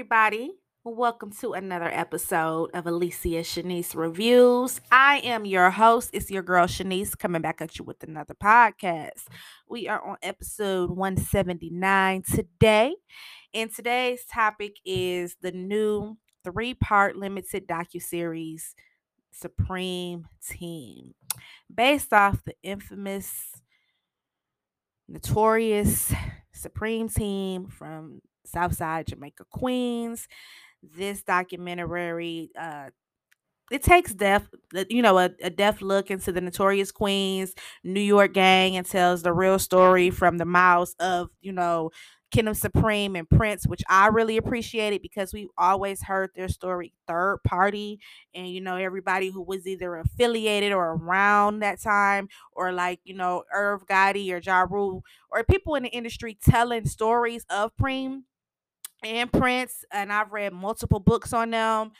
everybody. Welcome to another episode of Alicia Shanice Reviews. I am your host. It's your girl Shanice coming back at you with another podcast. We are on episode 179 today, and today's topic is the new three-part limited docu-series Supreme Team, based off the infamous, notorious Supreme Team from Southside Jamaica, Queens. This documentary, uh, it takes death, you know, a, a deaf look into the notorious Queens, New York gang, and tells the real story from the mouths of, you know, Kenneth Supreme and Prince, which I really appreciated because we've always heard their story third party. And, you know, everybody who was either affiliated or around that time, or like, you know, Irv Gotti or Ja Rule, or people in the industry telling stories of Preem and Prince, and I've read multiple books on them.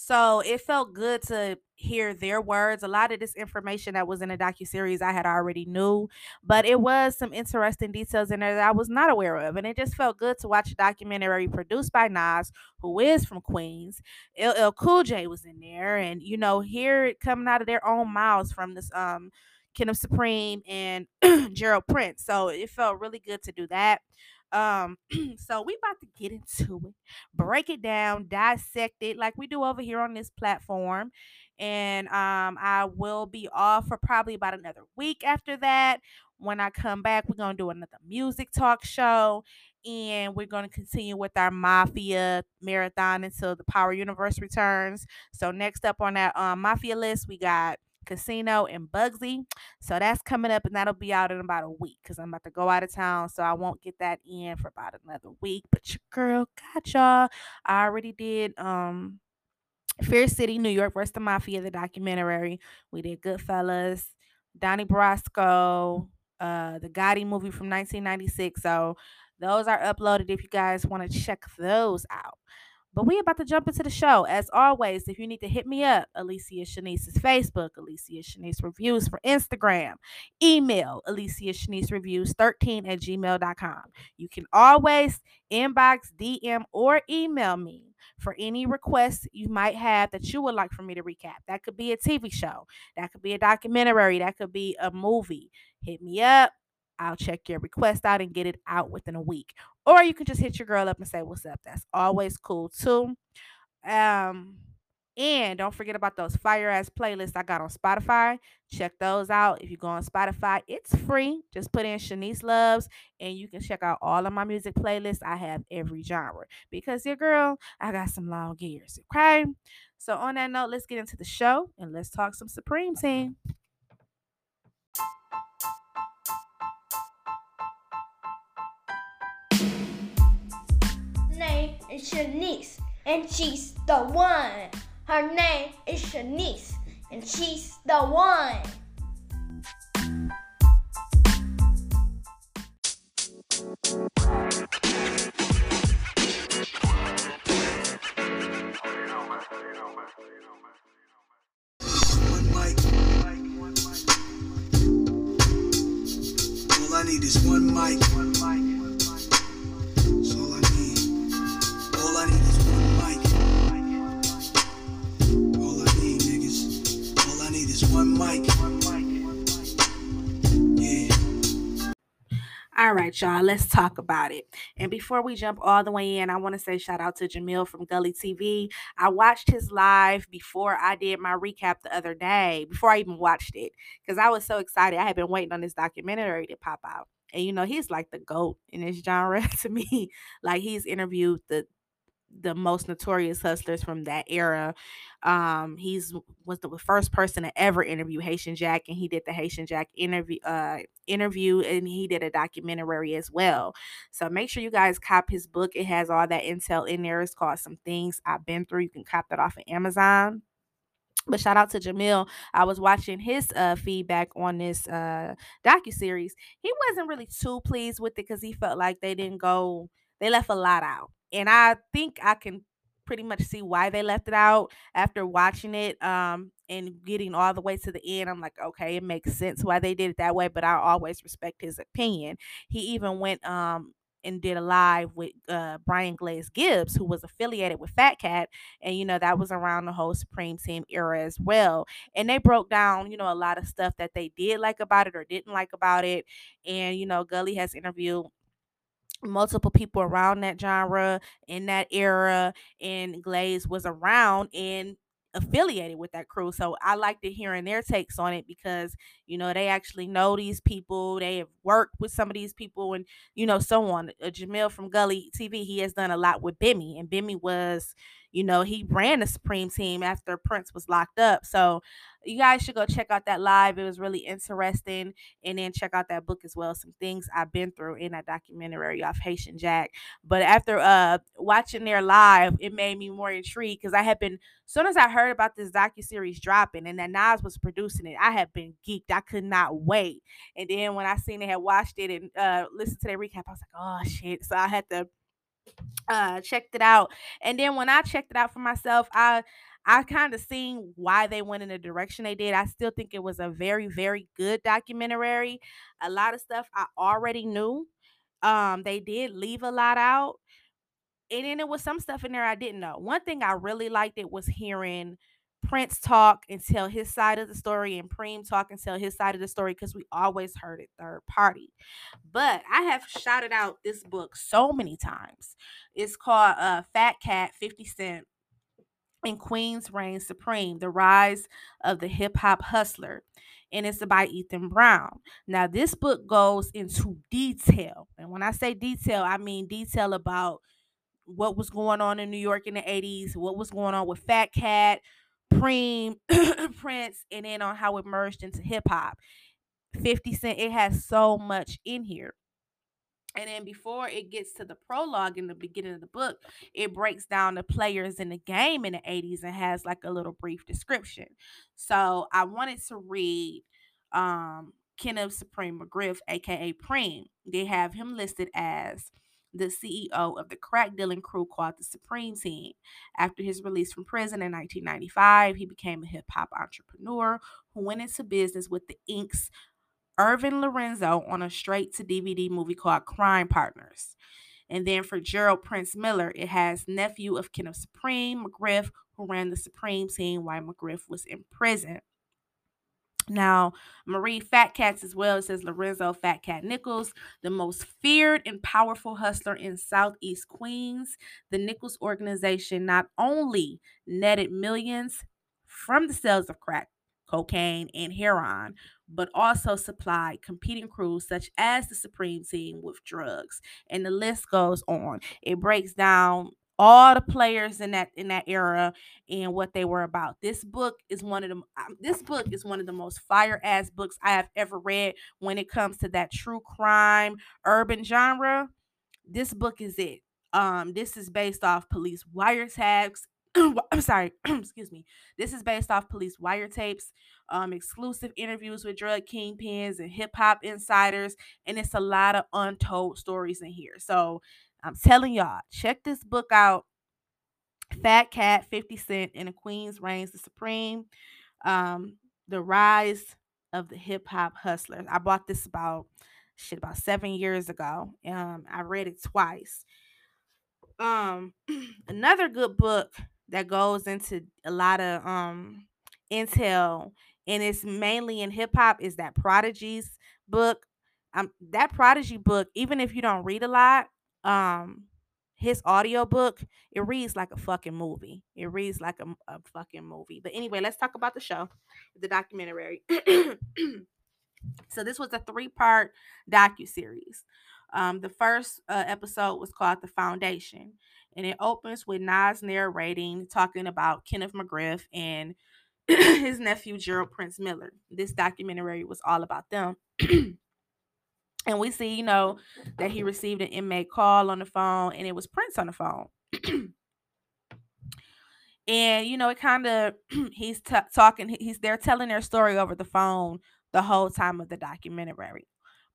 So it felt good to hear their words. A lot of this information that was in the docu series I had already knew, but it was some interesting details in there that I was not aware of, and it just felt good to watch a documentary produced by Nas, who is from Queens. LL Cool J was in there, and you know, hear it coming out of their own mouths from this um Kenneth Supreme and Gerald Prince. So it felt really good to do that. Um, so we about to get into it, break it down, dissect it like we do over here on this platform. And um, I will be off for probably about another week after that. When I come back, we're gonna do another music talk show, and we're gonna continue with our mafia marathon until the Power Universe returns. So next up on that um, mafia list, we got Casino and Bugsy. So that's coming up and that'll be out in about a week because I'm about to go out of town. So I won't get that in for about another week. But your girl got y'all. I already did um Fear City, New York versus the Mafia, the documentary. We did Goodfellas, Donnie Brasco, uh, the Gotti movie from 1996. So those are uploaded if you guys want to check those out. But we about to jump into the show. As always, if you need to hit me up, Alicia Shanice's Facebook, Alicia Shanice Reviews for Instagram, email Alicia Shanice Reviews 13 at gmail.com. You can always inbox, DM, or email me for any requests you might have that you would like for me to recap. That could be a TV show, that could be a documentary, that could be a movie. Hit me up. I'll check your request out and get it out within a week. Or you can just hit your girl up and say what's up. That's always cool too. Um, and don't forget about those fire ass playlists I got on Spotify. Check those out. If you go on Spotify, it's free. Just put in Shanice Loves and you can check out all of my music playlists. I have every genre because your girl, I got some long ears. Okay. So on that note, let's get into the show and let's talk some Supreme Team. Is Shanice, and she's the one. Her name is Shanice, and she's the one. Right, y'all, let's talk about it. And before we jump all the way in, I want to say shout out to Jamil from Gully TV. I watched his live before I did my recap the other day, before I even watched it, because I was so excited. I had been waiting on this documentary to pop out. And you know, he's like the GOAT in this genre to me. Like he's interviewed the the most notorious hustlers from that era. Um, he's was the first person to ever interview Haitian Jack, and he did the Haitian Jack interview uh interview, and he did a documentary as well. So make sure you guys cop his book. It has all that intel in there. It's called Some Things I've Been Through. You can cop that off of Amazon. But shout out to Jamil. I was watching his uh, feedback on this uh, docu series. He wasn't really too pleased with it because he felt like they didn't go. They left a lot out and I think I can pretty much see why they left it out after watching it um and getting all the way to the end i'm like okay it makes sense why they did it that way but i always respect his opinion he even went um and did a live with uh, Brian Glaze Gibbs, who was affiliated with Fat Cat, and you know that was around the whole Supreme Team era as well. And they broke down, you know, a lot of stuff that they did like about it or didn't like about it. And you know, Gully has interviewed multiple people around that genre in that era and glaze was around and affiliated with that crew so i liked to hearing their takes on it because you know they actually know these people they have worked with some of these people and you know so on. Uh, jamil from gully tv he has done a lot with bimmy and bimmy was you know he ran the supreme team after prince was locked up so you guys should go check out that live. It was really interesting. And then check out that book as well. Some things I've been through in that documentary off Haitian Jack. But after uh watching their live, it made me more intrigued because I had been soon as I heard about this docu series dropping and that Nas was producing it, I had been geeked. I could not wait. And then when I seen they had watched it and uh listened to their recap, I was like, oh shit. So I had to uh checked it out and then when i checked it out for myself i I kind of seen why they went in the direction they did. I still think it was a very, very good documentary. A lot of stuff I already knew. Um, they did leave a lot out. And then there was some stuff in there I didn't know. One thing I really liked it was hearing Prince talk and tell his side of the story and Preem talk and tell his side of the story because we always heard it third party. But I have shouted out this book so many times. It's called uh, Fat Cat 50 Cent and Queens Reign Supreme, The Rise of the Hip Hop Hustler. And it's by Ethan Brown. Now, this book goes into detail. And when I say detail, I mean detail about what was going on in New York in the 80s, what was going on with Fat Cat, Preem, Prince, and then on how it merged into hip hop. 50 Cent, it has so much in here. And then before it gets to the prologue in the beginning of the book, it breaks down the players in the game in the 80s and has like a little brief description. So I wanted to read um Kenneth Supreme McGriff, aka Preem. They have him listed as the CEO of the crack dealing crew called the Supreme Team. After his release from prison in 1995, he became a hip hop entrepreneur who went into business with the Inc's Irvin Lorenzo on a straight to DVD movie called Crime Partners. And then for Gerald Prince Miller, it has nephew of Kenneth Supreme, McGriff, who ran the Supreme team while McGriff was in prison. Now, Marie Fat Cats as well. It says Lorenzo Fat Cat Nichols, the most feared and powerful hustler in Southeast Queens. The Nichols organization not only netted millions from the sales of crack, cocaine, and heroin, but also supplied competing crews such as the Supreme Team with drugs. And the list goes on. It breaks down all the players in that in that era and what they were about. This book is one of the um, this book is one of the most fire ass books I have ever read when it comes to that true crime urban genre. This book is it. Um, this is based off police wiretaps I'm sorry, excuse me. This is based off police wiretapes, um, exclusive interviews with drug kingpins and hip hop insiders, and it's a lot of untold stories in here. So I'm telling y'all, check this book out. Fat Cat, 50 Cent, and the Queen's Reigns the Supreme. Um, the rise of the hip hop hustlers. I bought this about shit about seven years ago. Um, I read it twice. Um, another good book that goes into a lot of um intel and it's mainly in hip hop is that Prodigy's book. Um that Prodigy book, even if you don't read a lot, um his audio book, it reads like a fucking movie. It reads like a, a fucking movie. But anyway, let's talk about the show, the documentary. so this was a three-part docu series. Um, the first uh, episode was called "The Foundation," and it opens with Nas narrating, talking about Kenneth McGriff and his nephew Gerald Prince Miller. This documentary was all about them. and we see, you know, that he received an inmate call on the phone, and it was Prince on the phone. and you know, it kind of he's t- talking. He's there telling their story over the phone the whole time of the documentary.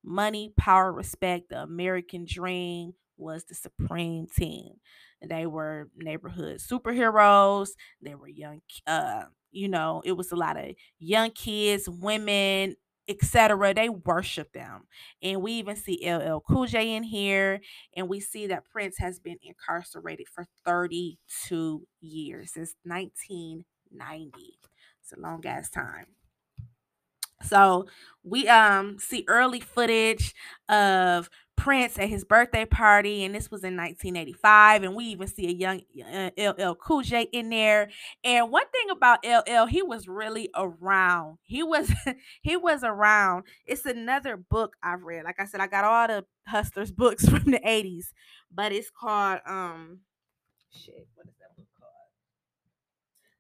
Money, power, respect, the American dream was the supreme team. They were neighborhood superheroes. They were young, uh, you know, it was a lot of young kids, women, etc. They worship them. And we even see LL Cool J in here. And we see that Prince has been incarcerated for 32 years since 1990. It's a long ass time. So we um see early footage of Prince at his birthday party, and this was in 1985. And we even see a young uh, LL Cool J in there. And one thing about LL, he was really around. He was he was around. It's another book I've read. Like I said, I got all the Hustlers books from the 80s, but it's called um shit. What is that book called?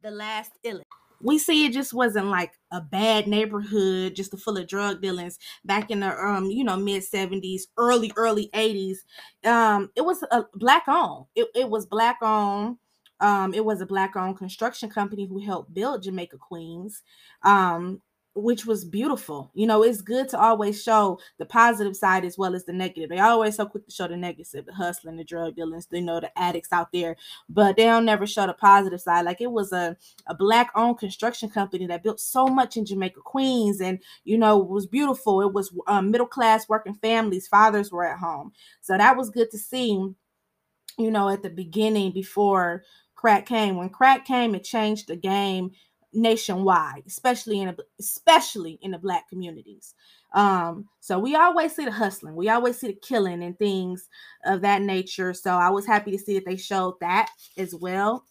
The Last Illest we see it just wasn't like a bad neighborhood just a full of drug dealings back in the um you know mid 70s early early 80s um it was a black owned. It, it was black owned. Um it was a black owned construction company who helped build jamaica queens. Um which was beautiful. You know, it's good to always show the positive side as well as the negative. They always so quick to show the negative, the hustling, the drug dealings, you know, the addicts out there, but they don't never show the positive side. Like it was a, a black owned construction company that built so much in Jamaica, Queens, and you know, was beautiful. It was um, middle class working families, fathers were at home. So that was good to see, you know, at the beginning before crack came. When crack came, it changed the game nationwide, especially in a, especially in the black communities. Um, so we always see the hustling, we always see the killing and things of that nature. So I was happy to see that they showed that as well,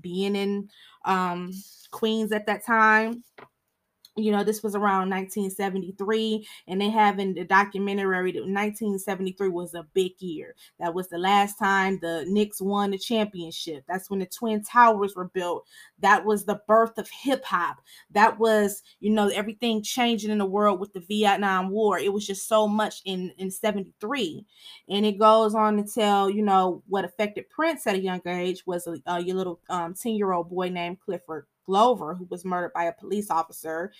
being in um Queens at that time you know this was around 1973 and they have in the documentary that 1973 was a big year. That was the last time the Knicks won the championship. That's when the twin towers were built. That was the birth of hip hop. That was you know everything changing in the world with the Vietnam war. It was just so much in in 73 and it goes on to tell you know what affected Prince at a younger age was a, a your little um 10 year old boy named Clifford Glover, who was murdered by a police officer.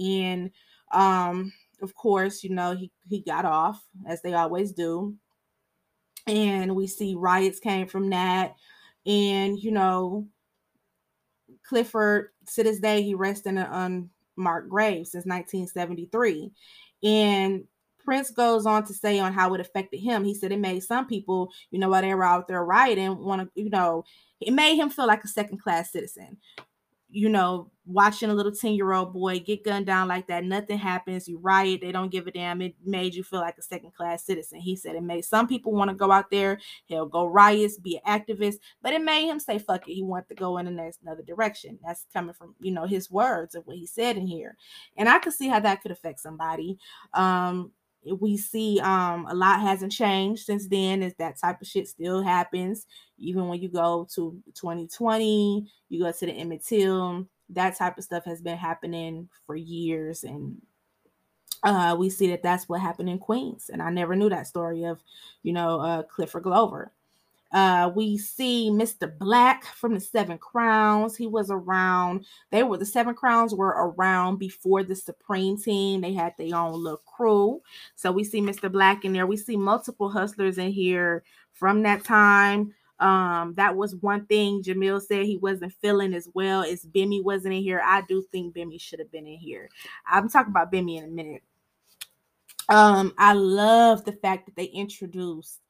And um, of course, you know, he, he got off, as they always do. And we see riots came from that. And, you know, Clifford, to this day, he rests in an unmarked grave since 1973. And Prince goes on to say on how it affected him. He said it made some people, you know, while they were out there rioting, want to, you know, it made him feel like a second class citizen you know, watching a little 10 year old boy get gunned down like that, nothing happens, you riot, they don't give a damn. It made you feel like a second class citizen. He said it made some people want to go out there, he'll go riots, be an activist, but it made him say, fuck it, he wanted to go in the next another direction. That's coming from, you know, his words of what he said in here. And I could see how that could affect somebody. Um, we see um a lot hasn't changed since then is that type of shit still happens. Even when you go to 2020 you go to the emmett till that type of stuff has been happening for years. And uh we see that that's what happened in queens. And i never knew that story of you know uh clifford glover uh, we see Mr. Black from the Seven Crowns. He was around. They were the Seven Crowns were around before the Supreme Team. They had their own little crew. So we see Mr. Black in there. We see multiple hustlers in here from that time. Um, that was one thing Jamil said he wasn't feeling as well as Bimmy wasn't in here. I do think Bimmy should have been in here. I'm talking about Bimmy in a minute. Um, I love the fact that they introduced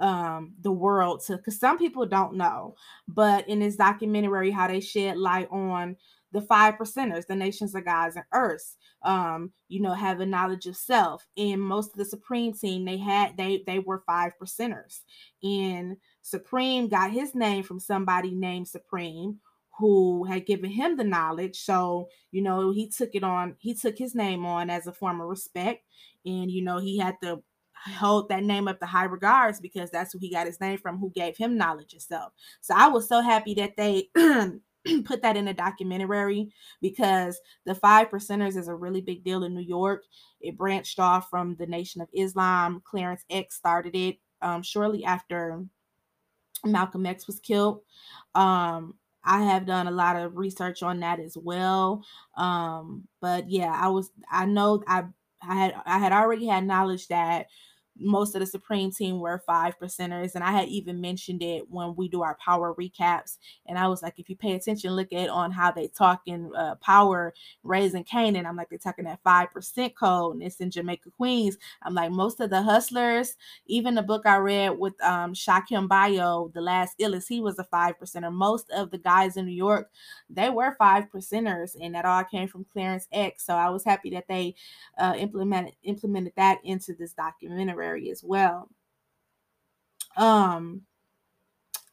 um the world to because some people don't know but in this documentary how they shed light on the five percenters the nations of gods and earths um you know having knowledge of self and most of the supreme team they had they they were five percenters and supreme got his name from somebody named supreme who had given him the knowledge so you know he took it on he took his name on as a form of respect and you know he had to hold that name up to high regards because that's who he got his name from, who gave him knowledge itself. So I was so happy that they put that in a documentary because the five percenters is a really big deal in New York. It branched off from the Nation of Islam. Clarence X started it um, shortly after Malcolm X was killed. Um, I have done a lot of research on that as well. Um, but yeah, I was I know I I had I had already had knowledge that most of the Supreme team were five percenters. And I had even mentioned it when we do our power recaps. And I was like, if you pay attention, look at on how they talk in uh, power raising Kanan. I'm like, they're talking that five percent code, and it's in Jamaica Queens. I'm like, most of the hustlers, even the book I read with um Shakim Bio, the last illest, he was a five percenter. Most of the guys in New York, they were five percenters, and that all came from Clarence X. So I was happy that they uh, implemented implemented that into this documentary as well. Um,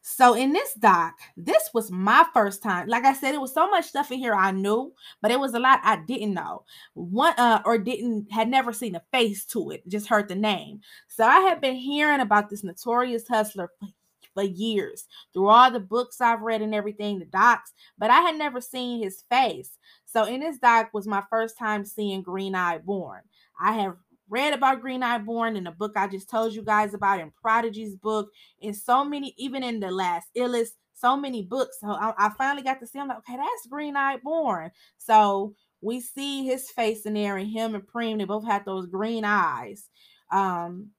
so in this doc, this was my first time. Like I said, it was so much stuff in here I knew, but it was a lot I didn't know. One uh or didn't had never seen a face to it, just heard the name. So I had been hearing about this notorious hustler for, for years through all the books I've read and everything, the docs, but I had never seen his face. So in this doc was my first time seeing Green Eye Born. I have read about Green Eye Born in the book I just told you guys about, in Prodigy's book, in so many, even in the last illest, so many books. So I, I finally got to see. I'm like, okay, that's Green Eye Born. So we see his face in there, and him and Preem, they both had those green eyes. Um,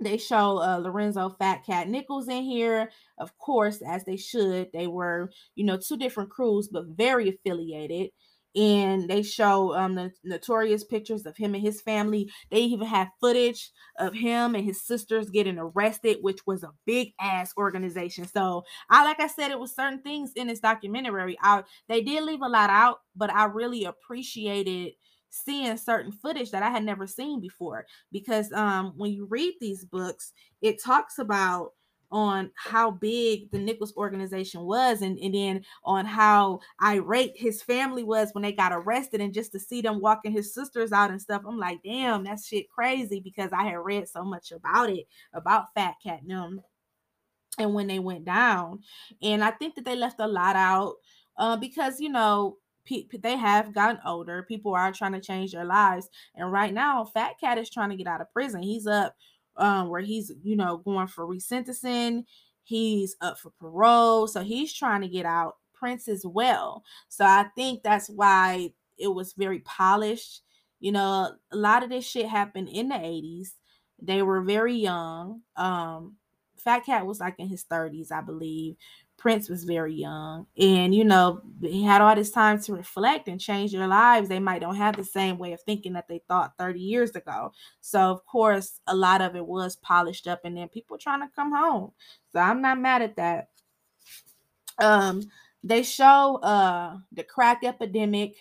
they show uh, Lorenzo Fat Cat Nichols in here, of course, as they should. They were, you know, two different crews, but very affiliated and they show um the notorious pictures of him and his family. They even have footage of him and his sisters getting arrested, which was a big ass organization. So I like I said, it was certain things in this documentary. I they did leave a lot out, but I really appreciated seeing certain footage that I had never seen before because um when you read these books, it talks about on how big the Nichols organization was and, and then on how irate his family was when they got arrested and just to see them walking his sisters out and stuff. I'm like, damn, that's shit crazy because I had read so much about it, about Fat Cat and them and when they went down. And I think that they left a lot out uh, because, you know, they have gotten older. People are trying to change their lives. And right now, Fat Cat is trying to get out of prison. He's up um, where he's, you know, going for resentencing. He's up for parole. So he's trying to get out. Prince as well. So I think that's why it was very polished. You know, a lot of this shit happened in the 80s. They were very young. Um, Fat Cat was like in his 30s, I believe. Prince was very young and you know he had all this time to reflect and change their lives. They might don't have the same way of thinking that they thought 30 years ago. So of course a lot of it was polished up and then people trying to come home. So i'm not mad at that. Um they show uh the crack epidemic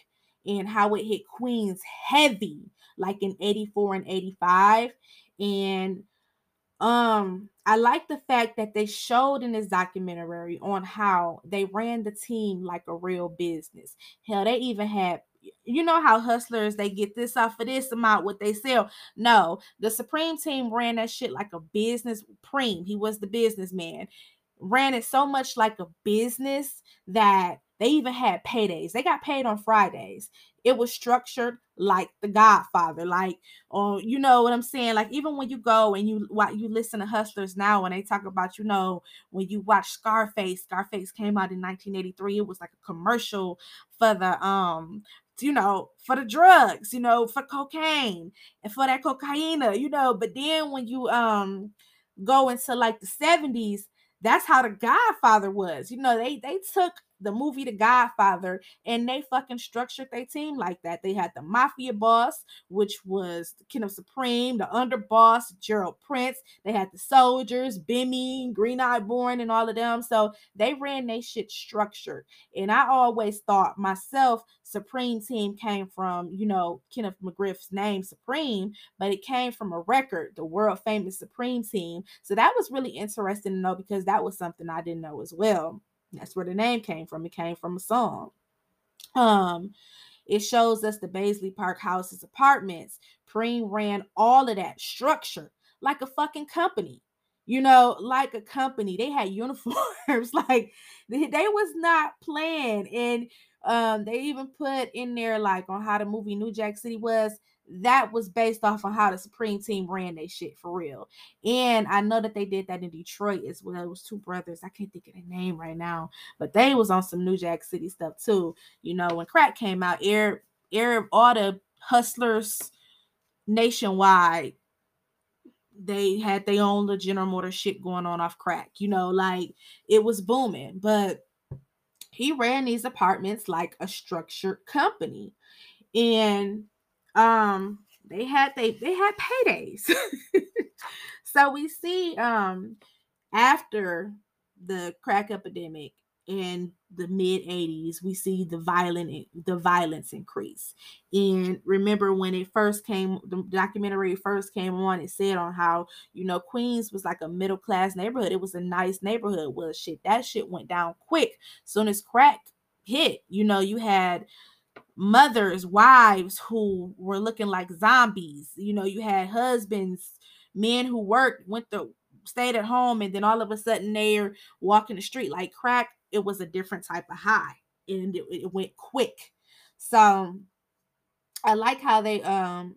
and how it hit queens heavy like in 84 and 85 and um I like the fact that they showed in this documentary on how they ran the team like a real business. Hell, they even had you know how hustlers they get this off of this amount what they sell. No, the Supreme team ran that shit like a business. Preem, he was the businessman, ran it so much like a business that they even had paydays. They got paid on Fridays. It was structured like The Godfather, like, or you know what I'm saying? Like, even when you go and you what you listen to Hustlers now, when they talk about, you know, when you watch Scarface, Scarface came out in 1983. It was like a commercial for the um you know, for the drugs, you know, for cocaine and for that cocaina, you know. But then when you um go into like the 70s, that's how the Godfather was. You know, they they took the movie The Godfather, and they fucking structured their team like that. They had the mafia boss, which was Kenneth Supreme, the underboss, Gerald Prince. They had the soldiers, Bimmy, Green Eye Born, and all of them. So they ran their shit structured. And I always thought myself, Supreme team came from, you know, Kenneth McGriff's name, Supreme, but it came from a record, the world famous Supreme team. So that was really interesting to know because that was something I didn't know as well. That's where the name came from. It came from a song. Um, it shows us the Baisley Park Houses apartments. Preem ran all of that structure like a fucking company. You know, like a company. They had uniforms. like they, they was not playing. And um, they even put in there like on how the movie New Jack City was that was based off on how the Supreme Team ran their shit for real. And I know that they did that in Detroit as well. It was two brothers. I can't think of their name right now, but they was on some New Jack City stuff too. You know, when crack came out, air air all the hustlers nationwide they had their own the General Motors shit going on off crack. You know, like it was booming. But he ran these apartments like a structured company. And um they had they they had paydays. so we see um after the crack epidemic in the mid 80s we see the violent the violence increase. And remember when it first came the documentary first came on it said on how you know queens was like a middle class neighborhood. It was a nice neighborhood. Well shit that shit went down quick. Soon as crack hit you know you had mothers wives who were looking like zombies. You know you had husbands men who worked went to stayed at home and then all of a sudden they're walking the street like crack. It was a different type of high and it, it went quick. So i like how they um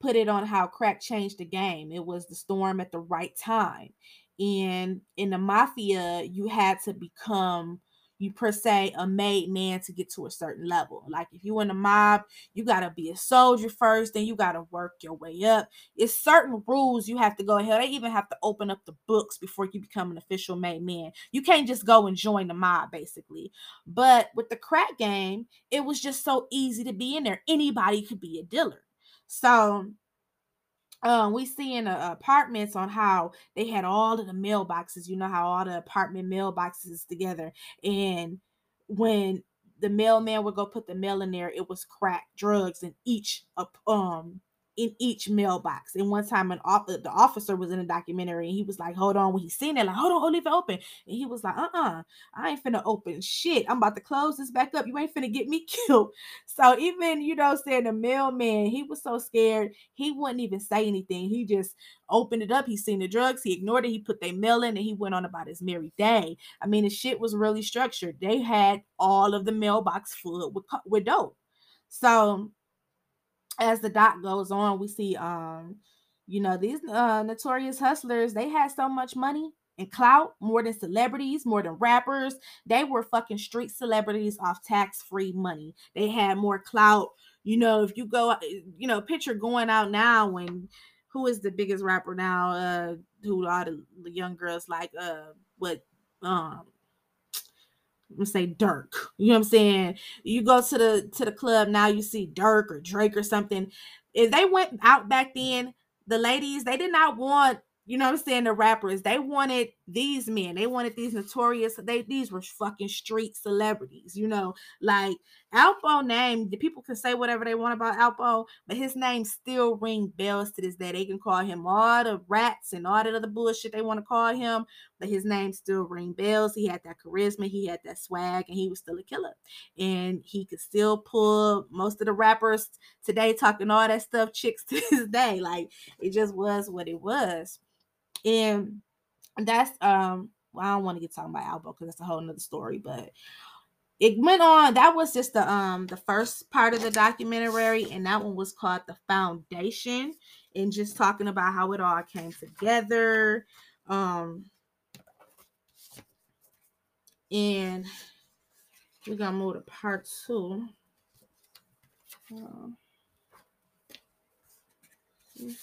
put it on how crack changed the game. It was the storm at the right time. And in the mafia you had to become you per se a made man to get to a certain level. Like if you in the mob, you gotta be a soldier first, then you gotta work your way up. It's certain rules you have to go ahead. They even have to open up the books before you become an official made man. You can't just go and join the mob, basically. But with the crack game, it was just so easy to be in there. Anybody could be a dealer. So um, we see in uh, apartments on how they had all of the mailboxes. You know how all the apartment mailboxes together, and when the mailman would go put the mail in there, it was crack drugs in each um in each mailbox. And one time, an off- the officer was in a documentary, and he was like, "Hold on," when he seen it, like, "Hold on, hold leave it open." And he was like, "Uh, uh I ain't finna open shit. I'm about to close this back up. You ain't finna get me killed." So even you know, saying the mailman, he was so scared, he wouldn't even say anything. He just opened it up. He seen the drugs, he ignored it. He put their mail in, and he went on about his merry day. I mean, the shit was really structured. They had all of the mailbox full with with dope. So as the doc goes on, we see um, you know, these uh notorious hustlers, they had so much money and clout more than celebrities, more than rappers. They were fucking street celebrities off tax-free money. They had more clout. You know, if you go, you know, picture going out now when who is the biggest rapper now? Uh, who all the young girls like? Uh, what? Um, I'm say Durk. You know what I'm saying? You go to the to the club now, you see Durk or Drake or something. If they went out back then, the ladies they did not want you know what I'm saying, the rappers, they wanted these men, they wanted these notorious, they these were fucking street celebrities, you know, like Alpo name, the people can say whatever they want about Alpo, but his name still ring bells to this day. They can call him all the rats and all that other bullshit they want to call him, but his name still ring bells. He had that charisma, he had that swag, and he was still a killer. And he could still pull most of the rappers today talking all that stuff, chicks to this day. Like it just was what it was and that's um well, I don't want to get talking about Alpo because that's a whole nother story, but it went on. That was just the um the first part of the documentary, and that one was called The Foundation, and just talking about how it all came together. Um and we're gonna move to part two. Uh,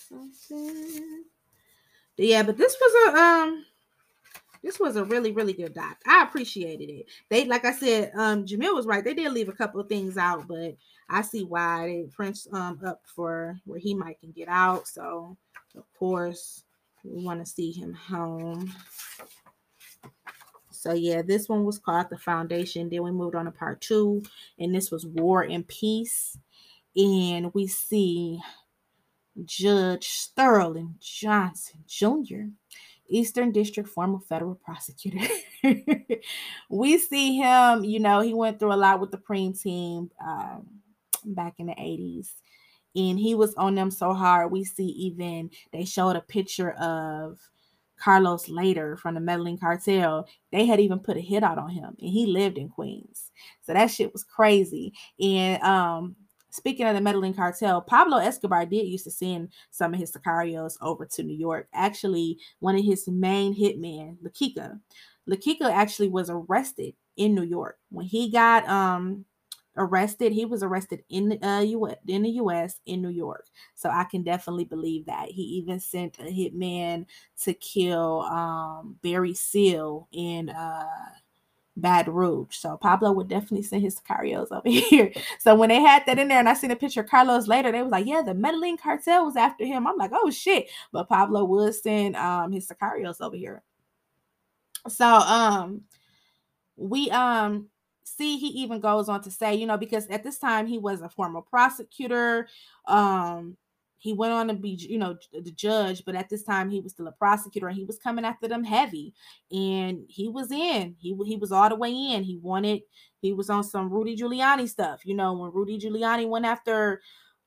something yeah, but this was a um this was a really really good doc. I appreciated it. They like I said, um Jamil was right. They did leave a couple of things out, but I see why they French um up for where he might can get out. So of course we want to see him home. So yeah, this one was called the foundation. Then we moved on to part two, and this was war and peace. And we see Judge Sterling Johnson Jr., Eastern District former federal prosecutor. we see him, you know, he went through a lot with the preem team um, back in the 80s. And he was on them so hard. We see even they showed a picture of Carlos Lehder from the Medellin cartel. They had even put a hit out on him, and he lived in Queens. So that shit was crazy. And um, Speaking of the Medellin cartel, Pablo Escobar did used to send some of his sicarios over to New York. Actually, one of his main hitmen, La Quica, Lakika actually was arrested in New York when he got um arrested. He was arrested in uh U- in the US in New York. So I can definitely believe that. He even sent a hitman to kill um Barry Seal in uh Baton Rouge. So Pablo would definitely send his sicarios over here. So when they had that in there and I seen a picture of Carlos Lehder, they was like, yeah, the Medellin cartel was after him. I'm like, oh shit. But Pablo would send um his sicarios over here. So um we um see he even goes on to say, you know, because at this time he was a former prosecutor. Um, he went on to be, you know, the judge, but at this time he was still a prosecutor and he was coming after them heavy. And he was in, he he was all the way in. He wanted, he was on some Rudy Giuliani stuff, you know, when Rudy Giuliani went after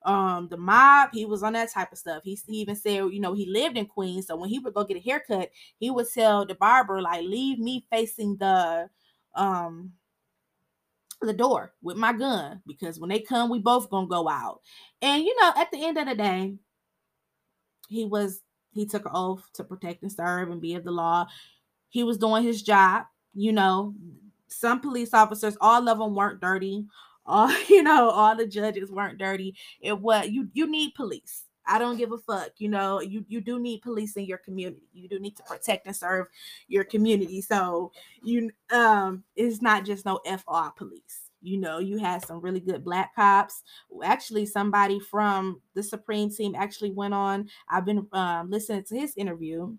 um the mob he was on that type of stuff he, he even said you know he lived in queens so when he would go get a haircut he would tell the barber like leave me facing the um the door with my gun because when they come, we both gonna go out. And you know, at the end of the day, he was he took an oath to protect and serve and be of the law. He was doing his job. You know, some police officers, all of them weren't dirty. All you know, all the judges weren't dirty. It was you. You need police. I don't give a fuck. You know, you you do need police in your community. You do need to protect and serve your community. So you um it's not just no FR police. You know, you had some really good black cops. Actually, somebody from the Supreme team actually went on. I've been um, listening to his interview.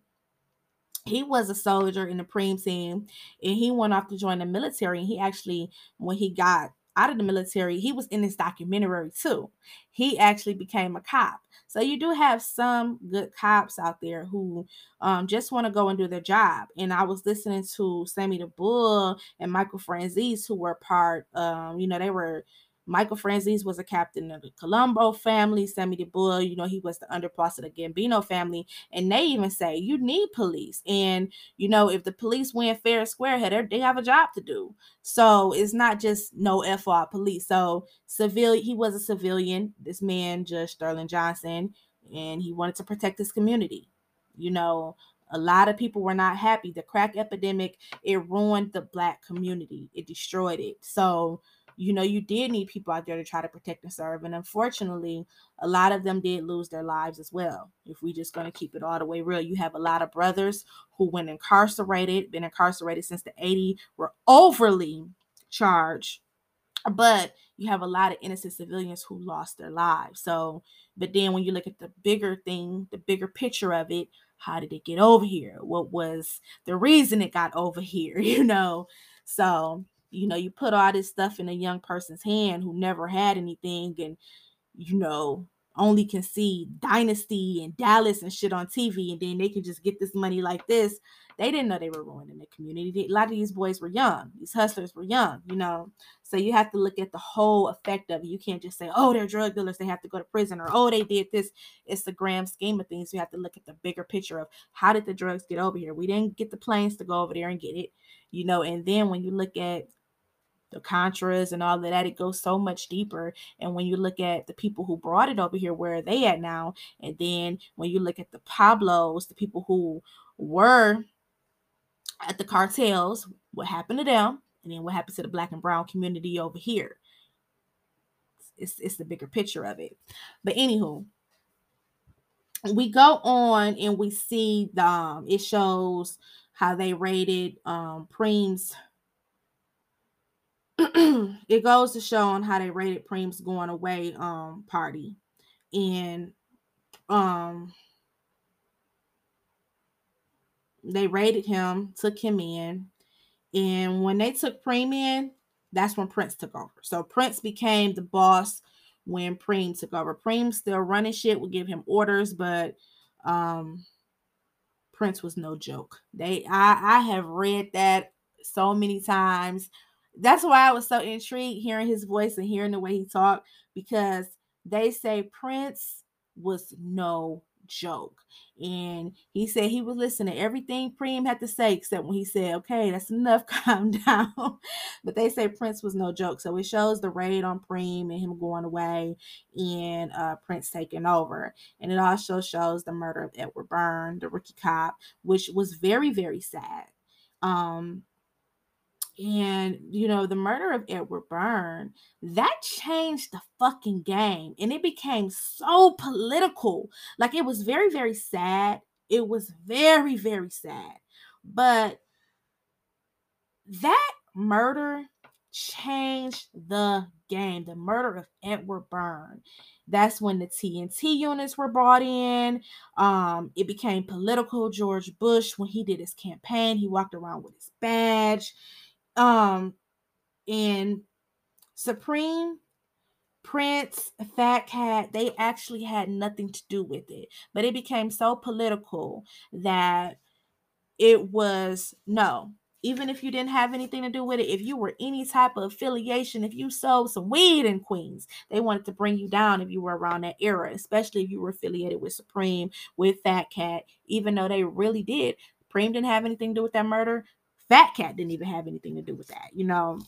He was a soldier in the Supreme team and he went off to join the military. And he actually, when he got out of the military, he was in this documentary too. He actually became a cop. So you do have some good cops out there who um, just want to go and do their job. And I was listening to Sammy the Bull and Michael Franzese, who were part, um, you know, they were Michael Franzese was a captain of the Colombo family. Sammy the Bull, you know, he was the underboss of the Gambino family. And they even say you need police. And, you know, if the police win fair and square, head, they have a job to do. So it's not just no FR police. So civilian, he was a civilian, this man, Judge Sterling Johnson, and he wanted to protect his community. You know, a lot of people were not happy. The crack epidemic, it ruined the black community. It destroyed it. So you know, you did need people out there to try to protect and serve. And unfortunately, a lot of them did lose their lives as well. If we just going to keep it all the way real, you have a lot of brothers who went incarcerated, been incarcerated since the 80s, were overly charged. But you have a lot of innocent civilians who lost their lives. So, but then when you look at the bigger thing, the bigger picture of it, how did it get over here? What was the reason it got over here? You know? So you know, you put all this stuff in a young person's hand who never had anything and, you know, only can see Dynasty and Dallas and shit on TV, and then they can just get this money like this. They didn't know they were ruining the community. A lot of these boys were young. These hustlers were young, you know. So you have to look at the whole effect of it. You can't just say, "Oh, they're drug dealers. They have to go to prison," or "Oh, they did this." It's the grand scheme of things. You have to look at the bigger picture of how did the drugs get over here. We didn't get the planes to go over there and get it, you know. And then when you look at the Contras and all of that, it goes so much deeper. And when you look at the people who brought it over here, where are they at now? And then when you look at the Pablos, the people who were at the cartels, what happened to them? And then what happened to the black and brown community over here? It's, it's the bigger picture of it. But anywho, we go on and we see the um, it shows how they rated um Preem's it goes to show on how they rated Preem's going away um party. And um they rated him, took him in, and when they took Preem in, that's when Prince took over. So Prince became the boss when Preem took over. Preem still running shit, would give him orders, but um Prince was no joke. They I I have read that so many times that's why I was so intrigued hearing his voice and hearing the way he talked because they say Prince was no joke. And he said he would listen to everything Preem had to say, except when he said, okay, that's enough, calm down. but they say Prince was no joke. So it shows the raid on Preem and him going away and uh, Prince taking over. And it also shows the murder of Edward Byrne, the rookie cop, which was very, very sad. Um, and you know the murder of edward byrne that changed the fucking game and it became so political like it was very very sad it was very very sad but that murder changed the game the murder of edward byrne that's when the TNT units were brought in. Um, it became political. George Bush, when he did his campaign, he walked around with his badge. Um, and Supreme, Prince, Fat Cat, they actually had nothing to do with it. But it became so political that it was no, even if you didn't have anything to do with it, if you were any type of affiliation, if you sold some weed in Queens, they wanted to bring you down if you were around that era, especially if you were affiliated with Supreme, with Fat Cat, even though they really did. Supreme didn't have anything to do with that murder. Fat Cat didn't even have anything to do with that, you know.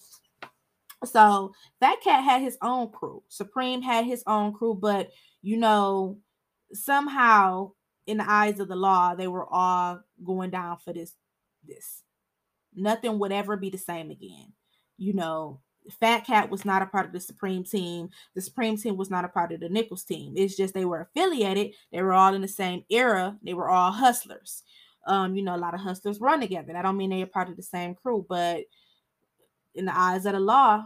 So Fat Cat had his own crew. Supreme had his own crew, but you know, somehow in the eyes of the law, they were all going down for this. This nothing would ever be the same again. You know, Fat Cat was not a part of the Supreme team. The Supreme team was not a part of the Nichols team. It's just they were affiliated. They were all in the same era. They were all hustlers. Um, you know, a lot of hustlers run together. I don't mean they're part of the same crew, but in the eyes of the law,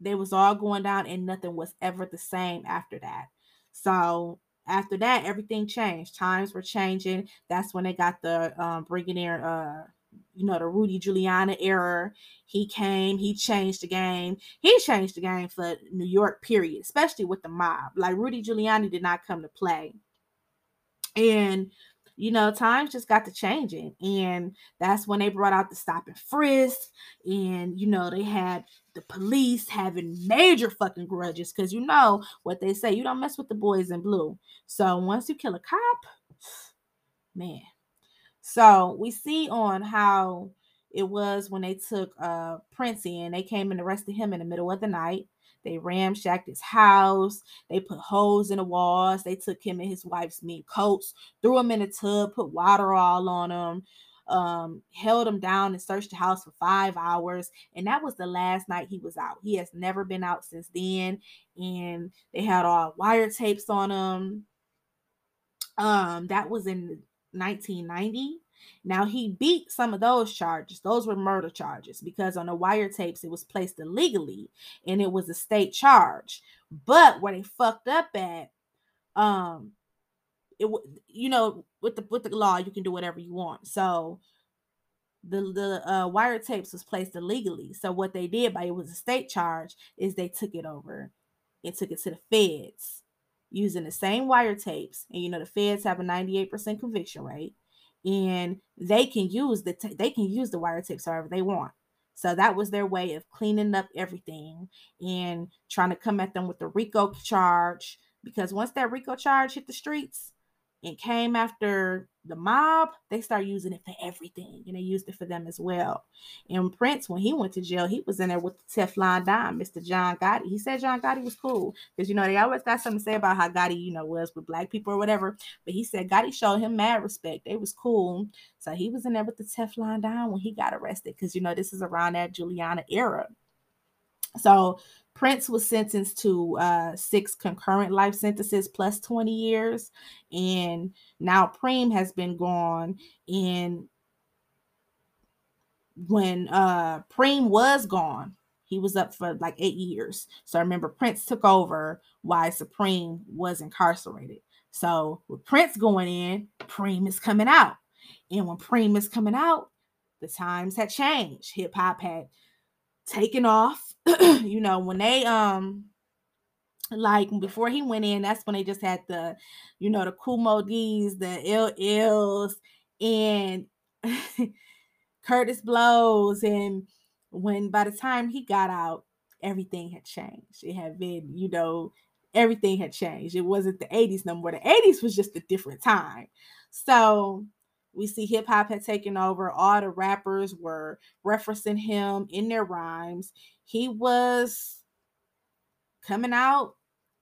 they was all going down and nothing was ever the same after that. So after that, everything changed. Times were changing. That's when they got the um, bringing in, uh, you know, the Rudy Giuliani era. He came, he changed the game. He changed the game for New York, period, especially with the mob. Like Rudy Giuliani did not come to play. And you know, times just got to changing. And that's when they brought out the stop and frisk. And, you know, they had the police having major fucking grudges because you know what they say you don't mess with the boys in blue. So once you kill a cop, man. So we see on how it was when they took uh Prince in, they came and arrested him in the middle of the night. They ramshacked his house. They put holes in the walls. They took him and his wife's mean coats, threw him in a tub, put water all on him, um, held him down and searched the house for five hours. And that was the last night he was out. He has never been out since then. And they had all wiretaps on him. Um, that was in 1990. Now he beat some of those charges. Those were murder charges because on the wiretapes, it was placed illegally and it was a state charge. But where they fucked up at, um, it you know with the with the law you can do whatever you want. So the the uh, wiretaps was placed illegally. So what they did by it was a state charge is they took it over and took it to the feds using the same wiretapes. And you know the feds have a 98% conviction rate and they can use the t- they can use the wiretaps however they want. So that was their way of cleaning up everything and trying to come at them with the RICO charge because once that RICO charge hit the streets, and came after the mob, they start using it for everything, and they used it for them as well. And Prince, when he went to jail, he was in there with the Teflon Don, Mr. John Gotti. He said John Gotti was cool because you know they always got something to say about how Gotti, you know, was with black people or whatever. But he said Gotti showed him mad respect. They was cool, so he was in there with the Teflon Don when he got arrested because you know this is around that Giuliani era. So Prince was sentenced to uh, six concurrent life sentences plus 20 years. And now Preem has been gone. And when uh, Preem was gone, he was up for like eight years. So I remember Prince took over while Supreme was incarcerated. So with Prince going in, Preem is coming out. And when Preem is coming out, the times had changed. Hip hop had taken off. you know, when they um like before he went in, that's when they just had the, you know, the Moe Dees, the LLs, and Kurtis Blows. And when by the time he got out, everything had changed. It had been, you know, everything had changed. It wasn't the 80s no more. The 80s was just a different time. So we see hip hop had taken over. All the rappers were referencing him in their rhymes. He was coming out.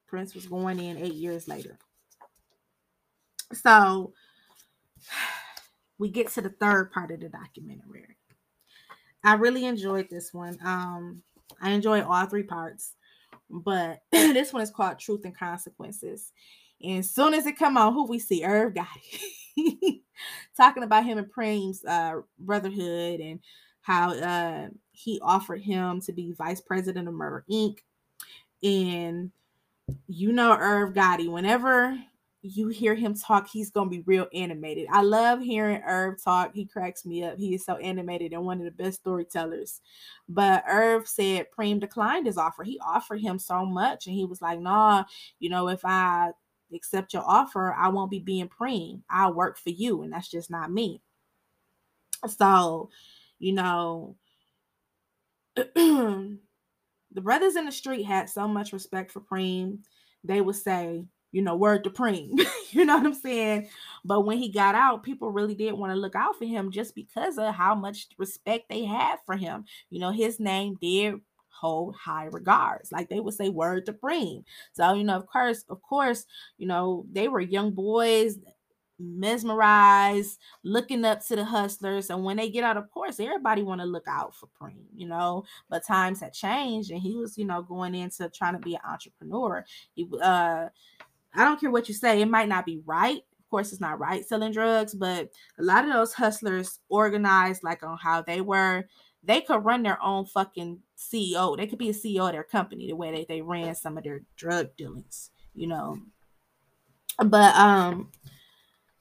Prince was going in eight years later. So we get to the third part of the documentary. I really enjoyed this one. Um, I enjoyed all three parts, but this one is called Truth and Consequences. And as soon as it come on, who we see? Irv Gotti. Talking about him and Preem's uh, brotherhood and how uh, he offered him to be vice president of Murder Inc. And you know Irv Gotti, whenever you hear him talk, he's gonna be real animated. I love hearing Irv talk. He cracks me up. He is so animated and one of the best storytellers. But Irv said Preem declined his offer. He offered him so much, and he was like, "Nah, you know, if I accept your offer, I won't be being Preem. I'll work for you, and that's just not me." So, you know, the brothers in the street had so much respect for Preem. They would say, you know, word to Preem. you know what I'm saying? But when he got out, people really did want to look out for him just because of how much respect they had for him. You know, his name did hold high regards. Like they would say word to Preem. So, you know, of course, of course, you know, they were young boys mesmerized, looking up to the hustlers. And when they get out, of course, everybody want to look out for Preem, you know. But times had changed, and he was, you know, going into trying to be an entrepreneur. He uh I don't care what you say, it might not be right. Of course, it's not right selling drugs, but a lot of those hustlers organized like on how they were. They could run their own fucking CEO. They could be a CEO of their company the way they, they ran some of their drug dealings, you know. But um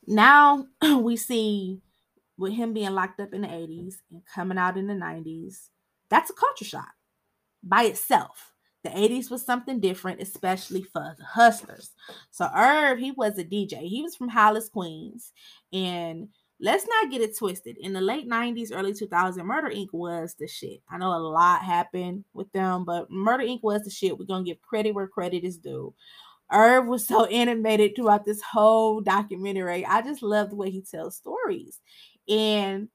now we see with him being locked up in the 80s and coming out in the 90s, that's a culture shock by itself. The 80s was something different, especially for the hustlers. So Irv, he was a DJ. He was from Hollis, Queens. And let's not get it twisted. In the late 90s, early 2000s, Murder Inc. was the shit. I know a lot happened with them, but Murder Inc. was the shit. We're going to give credit where credit is due. Irv was so animated throughout this whole documentary. I just love the way he tells stories. And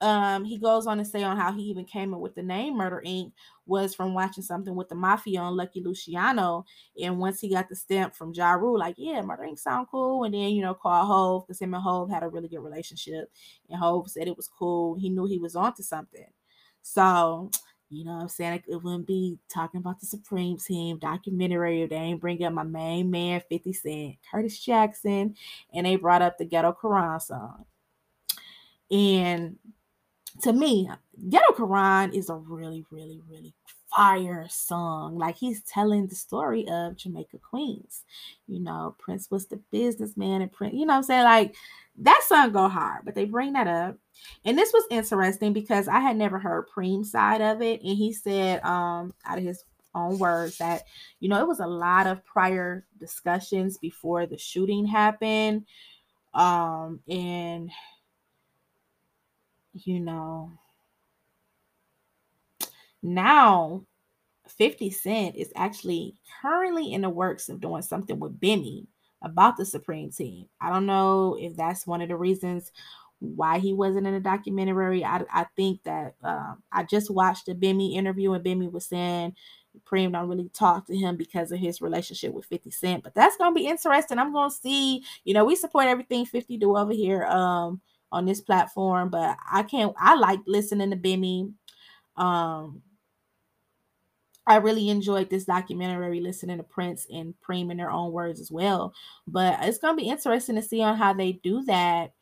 um, he goes on to say on how he even came up with the name Murder Inc. was from watching something with the mafia on Lucky Luciano. And once he got the stamp from Ja Rule, like, yeah, Murder Inc. sound cool. And then, you know, call Hove because him and Hove had a really good relationship. And Hove said it was cool. He knew he was onto something. So, you know I'm saying? It wouldn't be talking about the Supreme Team documentary if they ain't bring up my main man, 50 Cent, Curtis Jackson, and they brought up the Ghetto Quran song. And to me, Ghetto Quran is a really, really, really fire song. Like he's telling the story of Jamaica Queens. You know, Prince was the businessman and Prince, you know I'm saying? Like that song go hard, but they bring that up. And this was interesting because I had never heard Preem's side of it. And he said, um, out of his own words, that you know, it was a lot of prior discussions before the shooting happened. Um, and you know, now 50 Cent is actually currently in the works of doing something with Benny about the Supreme Team. I don't know if that's one of the reasons why he wasn't in the documentary. I, I think that um, I just watched the Bimmy interview and Bimmy was saying Preem don't really talk to him because of his relationship with 50 Cent. But that's gonna be interesting. I'm gonna see, you know, we support everything 50 do over here. Um on this platform, but I can't I like listening to Bimmy. Um I really enjoyed this documentary listening to Prince and Preem in their own words as well. But it's gonna be interesting to see on how they do that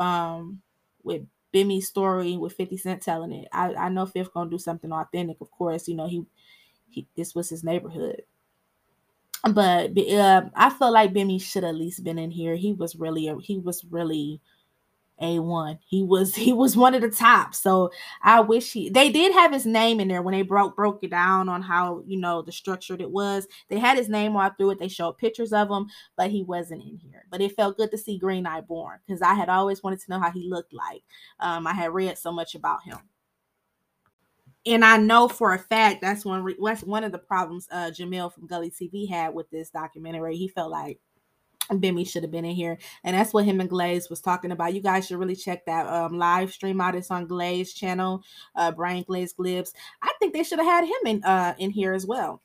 um with Bimmy's story with 50 Cent telling it. I, I know Fifth gonna do something authentic, of course. You know, he, he this was his neighborhood. But uh, I felt like Bimmy should at least been in here. He was really a, he was really a1. He was he was one of the top. So I wish he they did have his name in there when they broke broke it down on how you know the structured it was. They had his name all through it. They showed pictures of him, but he wasn't in here. But it felt good to see Green Eye Born because I had always wanted to know how he looked like. Um, I had read so much about him. And I know for a fact that's one that's one of the problems uh Jamil from Gully TV had with this documentary. He felt like Bimmy should have been in here. And that's what him and Glaze was talking about. You guys should really check that um, live stream out. It's on Glaze channel, uh, Brian Glaze Glibs. I think they should have had him in uh, in here as well.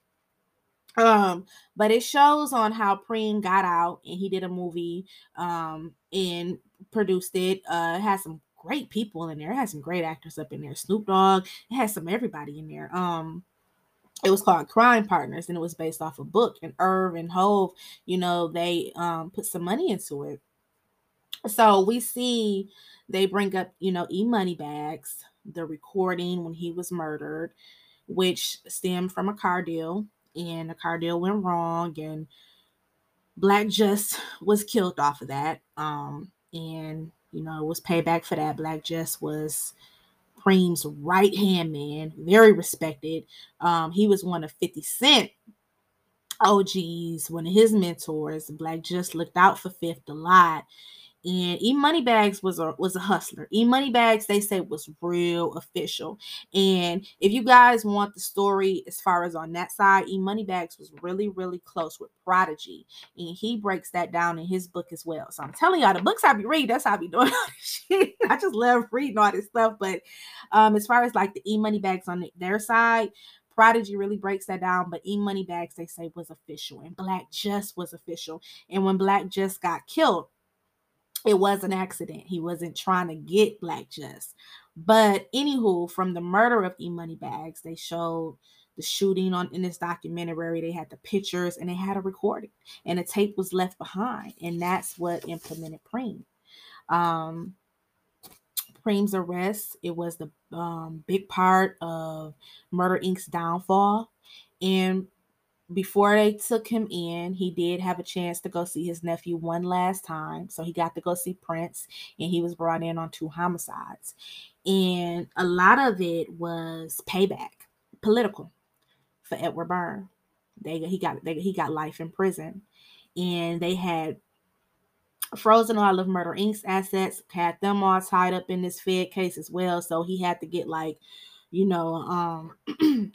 Um, but it shows on how Preem got out and he did a movie um and produced it. Uh it has some great people in there. It had some great actors up in there. Snoop Dogg. It had some everybody in there. Um, it was called Crime Partners, and it was based off a book. And Irv and Hove, you know, they um put some money into it. So we see they bring up, you know, E Money Bags, the recording when he was murdered, which stemmed from a car deal, and the car deal went wrong, and Black Just was killed off of that. Um, and you know, it was payback for that. Black Just was Preem's right hand man, very respected. Um, he was one of 50 Cent OGs, one of his mentors. Black Just looked out for Fifth a lot and E Moneybags was a was a hustler. E Moneybags they say was real official. And if you guys want the story as far as on that side, E Moneybags was really really close with Prodigy, and he breaks that down in his book as well. So I'm telling y'all, the books I be reading, that's how I be doing shit. I just love reading all this stuff. But um, as far as like the E Moneybags on their side, Prodigy really breaks that down, but E Moneybags they say was official, and Black Just was official. And when Black Just got killed it was an accident. He wasn't trying to get Black Just. But anywho, from the murder of E Money Bags, they showed the shooting on in this documentary. They had the pictures and they had a recording, and the tape was left behind, and that's what implemented Preem. Um, Preem's arrest it was the um, big part of Murder Inc.'s downfall, and before they took him in, he did have a chance to go see his nephew one last time. So he got to go see Prince, and he was brought in on two homicides. And a lot of it was payback, political for Edward Byrne. They he got they, he got life in prison, and they had frozen all of Murder Inc.'s assets, had them all tied up in this Fed case as well. So he had to get like, you know, um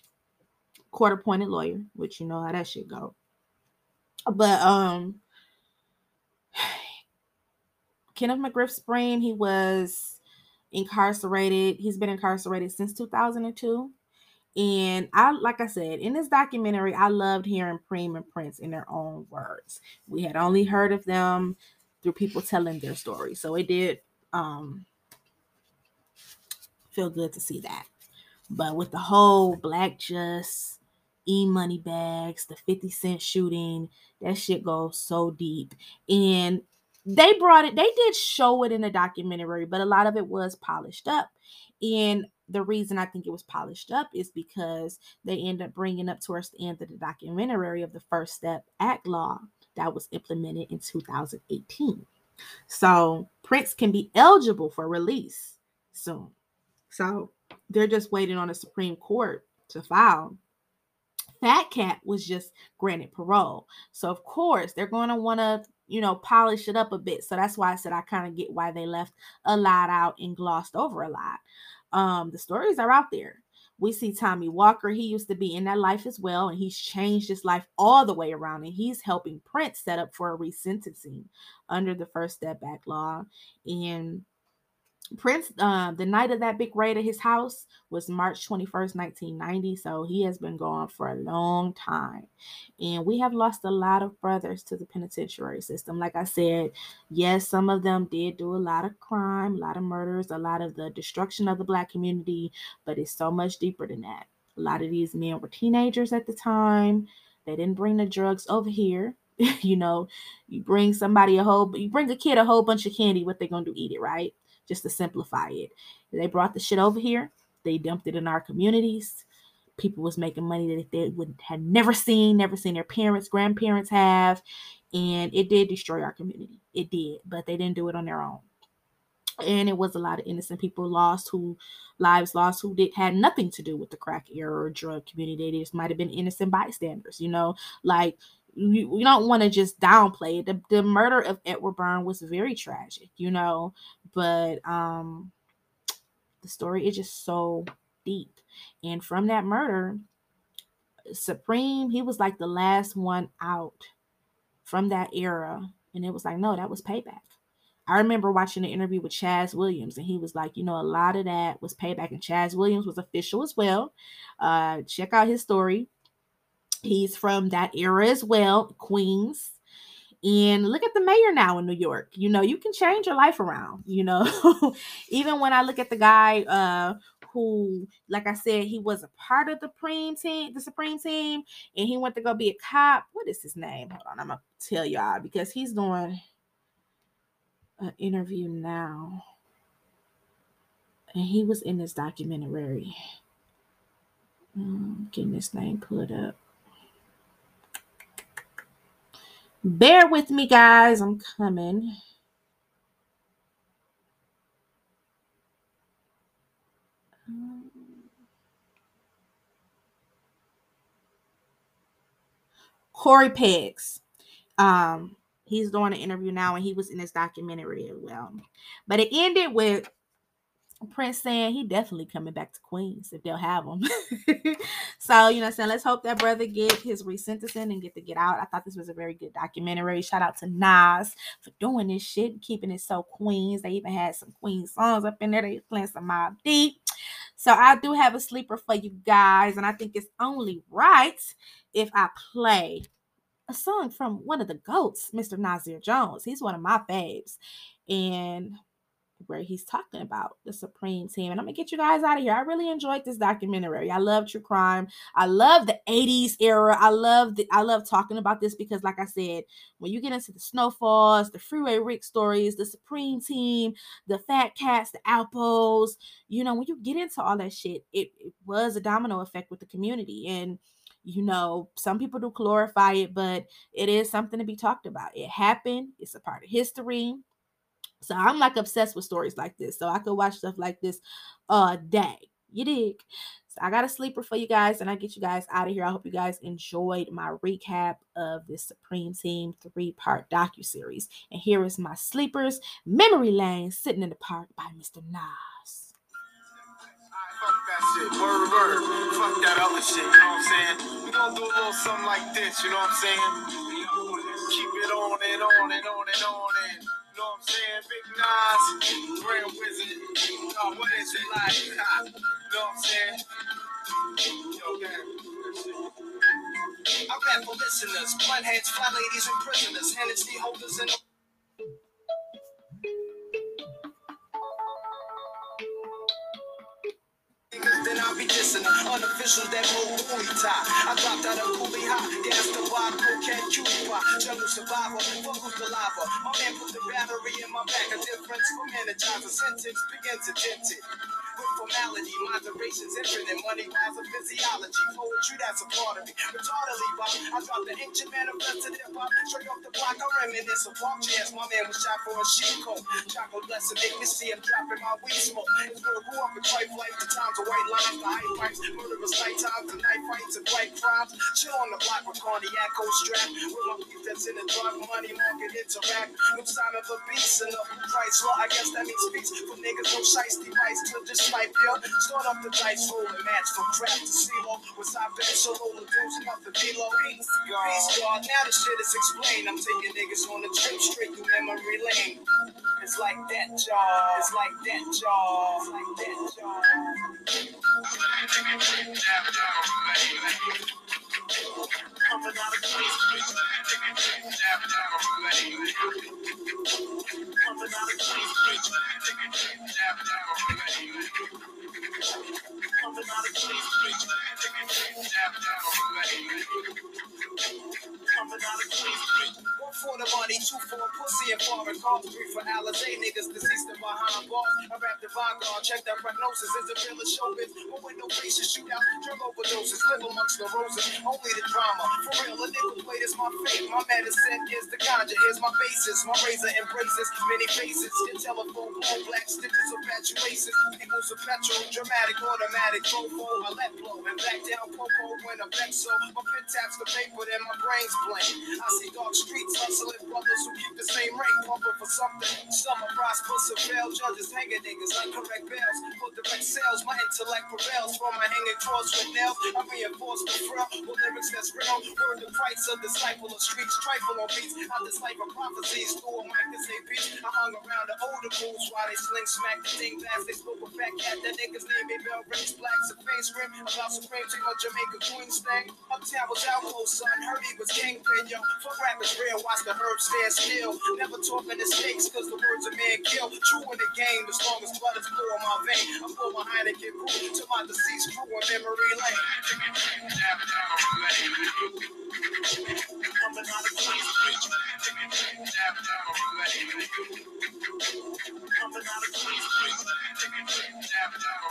court appointed lawyer, which you know how that should go. But um Kenneth McGriff Supreme, he was incarcerated. He's been incarcerated since 2002. And I, like I said, in this documentary, I loved hearing Preem and Prince in their own words. We had only heard of them through people telling their story. So it did um, feel good to see that. But with the whole Black Just E money bags, the 50 cent shooting, that shit goes so deep. And they brought it, they did show it in the documentary, but a lot of it was polished up. And the reason I think it was polished up is because they end up bringing up towards the end of the documentary of the First Step Act law that was implemented in 2018. So Prince can be eligible for release soon. So they're just waiting on the Supreme Court to file Fat Cat was just granted parole. So of course they're going to want to, you know, polish it up a bit. So that's why I said I kind of get why they left a lot out and glossed over a lot. Um, the stories are out there. We see Tommy Walker. He used to be in that life as well, and he's changed his life all the way around. And he's helping Prince set up for a resentencing under the First Step Act law. And Prince, uh, the night of that big raid at his house was March 21st, 1990. So he has been gone for a long time. And we have lost a lot of brothers to the penitentiary system. Like I said, yes, some of them did do a lot of crime, a lot of murders, a lot of the destruction of the black community, but it's so much deeper than that. A lot of these men were teenagers at the time. They didn't bring the drugs over here. you know, you bring somebody a whole, you bring a kid a whole bunch of candy, what they gonna do? Eat it, right? Just to simplify it. They brought the shit over here. They dumped it in our communities. People was making money that they would had never seen, never seen their parents, grandparents have, and it did destroy our community. It did, but they didn't do it on their own. And it was a lot of innocent people lost who lives lost who did had nothing to do with the crack era or drug community. They just might have been innocent bystanders, you know, like you, don't want to just downplay it. The, the murder of Edward Byrne was very tragic, you know, but um the story is just so deep. And from that murder, Supreme, he was like the last one out from that era. And it was like, no, that was payback. I remember watching an interview with Chaz Williams, and he was like, you know, a lot of that was payback. And Chaz Williams was official as well. Uh, check out his story. He's from that era as well, Queens. And look at the mayor now in New York. You know, you can change your life around, you know. Even when I look at the guy uh who, like I said, he was a part of the Supreme team, the Supreme team, and he went to go be a cop. What is his name? Hold on, I'm gonna tell y'all because he's doing an interview now. And he was in this documentary. Um, getting this name put up. Bear with me, guys. I'm coming. Corey Pegues. Um, he's doing an interview now, and he was in this documentary as well. But it ended with Prince saying he definitely coming back to Queens if they'll have him. so, you know, saying let's hope that brother get his resentencing and get to get out. I thought this was a very good documentary. Shout out to Nas for doing this shit, keeping it so Queens. They even had some Queen songs up in there. They playing some Mobb Deep. So I do have a sleeper for you guys, and I think it's only right if I play a song from one of the goats, Mr. Nasir Jones. He's one of my faves. And where he's talking about the Supreme Team. And I'm gonna get you guys out of here. I really enjoyed this documentary. I love true crime. I love the 80s era. I love the I love talking about this because, like I said, when you get into the snowfalls, the freeway Rick stories, the Supreme Team, the Fat Cats, the Alpos, you know, when you get into all that shit, it, it was a domino effect with the community. And you know, some people do glorify it, but it is something to be talked about. It happened, it's a part of history so I'm like obsessed with stories like this. So I could watch stuff like this a day. You dig? So I got a sleeper for you guys, and I get you guys out of here. I hope you guys enjoyed my recap of this Supreme Team three-part docu series. And here is my sleepers: Memory Lane, sitting in the park by Mr. Nas. That shit. Word, word. Fuck that other shit. You know what I'm saying? We do a little something like this. You know what I'm saying? Keep it on and on and on and on and. Know what I'm saying? Big Nas, Grand Wizard. Oh, what is it like? you know what I'm saying? I rap for listeners, blunt heads, fly ladies, and prisoners, Hennessy holders, and be. Unofficial, that old Louis tie. I dropped out of Cooley High, gas the vodka, cocaine, pie. Jungle survivor, fuck who's the lava. My man put the battery in my back, a difference from energizer. Sentence begins to tint it. With formality, moderation's infinite. Money wise of physiology. Poetry, that's a part of me. Retardedly, Bob. I dropped the ancient manifested hip hop. Straight off the block, I reminisce of walk jazz. My man was shot for a sheep coat. Chocolate blessing, make me see him dropping my weed smoke. It's real grew up in white life, the times of white lines, the high pipes, murderous night times, the night fights, and white crimes. Chill on the block with cold strap. With my beef that's in the drug money market interact. No sign of a beast and a price law. I guess that means peace for niggas, no shiesty rights to just snipe ya. Start off the dice, roll and match from crap to CeeLo. Was I bet solo the dudes, nothing below. Peace, peace, God. Now the shit is explained. I'm taking niggas on a trip straight through memory lane. It's like that, y'all. It's like that, y'all. It's like that, y'all. Coming out of Coming out of Queens, bitch. Down, lane. Coming out of Queens, bitch. Queens, bitch. One for the money, two for a pussy and foreign call, three for Alizé niggas deceased and behind bars. I rap the Vanguard, check that prognosis. Is it real showbiz? But with no faces, shoot out, drug overdoses, live amongst the roses. Only the drama. For real, a nickel plate is my fate. My medicine is the ganja. Here's my basis. My razor embraces many faces. Skin telephone, blow, black stitches of fatuations. Equals of petrol, dramatic, automatic, fofo. I let blow and back down popo when I'm back so. My pin taps the paper, then my brain's blank. I see dark streets hustling brothers who keep the same rate, pumping for something. Summer prosper, surveil judges, hanging niggas, like uncorrect bells. For direct sales, my intellect prevails. From my hanging cross with nails, I reinforce the frill with lyrics that's real. Word the Christ, a disciple of streets, trifle on beats. I decipher prophecies through a mic to say peace. I hung around the older fools while they sling smack the thing fast. They spoke a fat cat, that niggas name me Bell Race Blacks, a face scream about Supreme Team on Jamaica Queens thing. Uptown was outlaw, oh, son. Heard he was kingpin, yo. For rappers real, watch the herbs stand still. Never talking the stakes, cause the words a man kill. True in the game, as long as blood is blue my vein. I blow my Heineken crew to my deceased crew in memory lane. Coming out of Queensbridge. Coming out of. Coming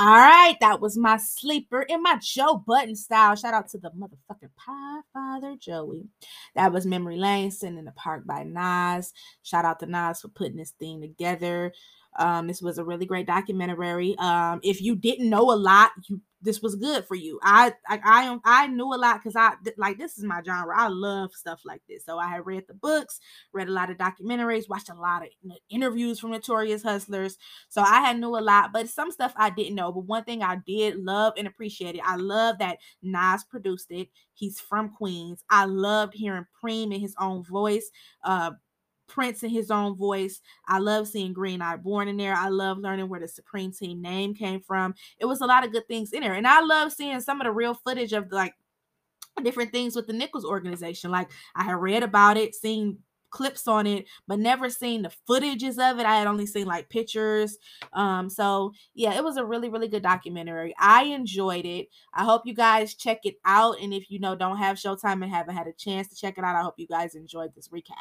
All right, that was my sleeper in my Joe Budden style. Shout out to the motherfucking Pod Father Joey. That was Memory Lane, sitting in the park by Nas. Shout out to Nas for putting this thing together. Um, this was a really great documentary. Um, if you didn't know a lot, you this was good for you. I I I, I knew a lot because I like this is my genre. I love stuff like this. So I had read the books, read a lot of documentaries, watched a lot of interviews from notorious hustlers. So I had knew a lot, but some stuff I didn't know. But one thing I did love and appreciate it. I love that Nas produced it. He's from Queens. I loved hearing Preem in his own voice. Uh, Prince in his own voice. I love seeing Green Eye Born in there. I love learning where the Supreme Team name came from. It was a lot of good things in there. And I love seeing some of the real footage of like different things with the Nichols organization. Like I had read about it, seen clips on it, but never seen the footages of it. I had only seen like pictures. Um, so yeah, it was a really, really good documentary. I enjoyed it. I hope you guys check it out. And if you know don't have Showtime and haven't had a chance to check it out, I hope you guys enjoyed this recap.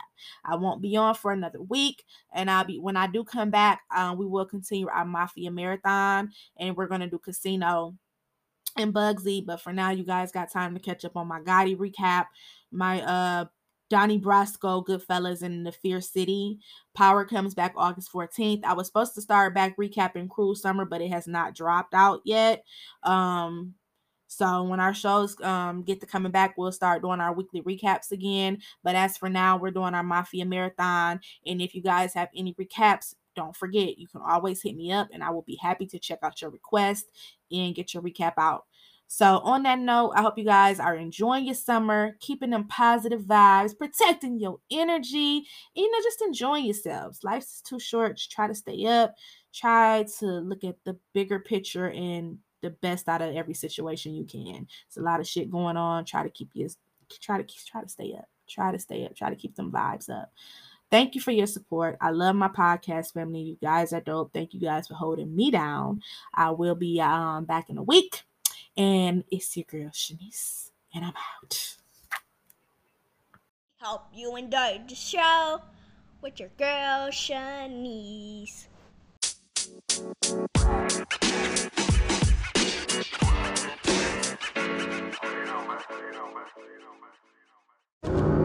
I won't be on for another week, and I'll be when I do come back, um, we will continue our Mafia Marathon, and we're gonna do Casino and Bugsy. But for now, you guys got time to catch up on my Gotti recap, my uh Donnie Brasco, Goodfellas, and The Fear City. Power comes back August 14th. I was supposed to start back recapping Cruel Summer, but it has not dropped out yet. Um, so when our shows um, get to coming back, we'll start doing our weekly recaps again. But as for now, we're doing our Mafia Marathon. And if you guys have any recaps, don't forget, you can always hit me up and I will be happy to check out your request and get your recap out. So, on that note, I hope you guys are enjoying your summer, keeping them positive vibes, protecting your energy, and, you know, just enjoying yourselves. Life's too short. Just try to stay up, try to look at the bigger picture and the best out of every situation you can. It's a lot of shit going on. Try to keep you try to try to stay up. Try to stay up. Try to keep them vibes up. Thank you for your support. I love my podcast family. You guys are dope. Thank you guys for holding me down. I will be um back in a week. And it's your girl, Shanice, and I'm out. Help you enjoy the show with your girl, Shanice. you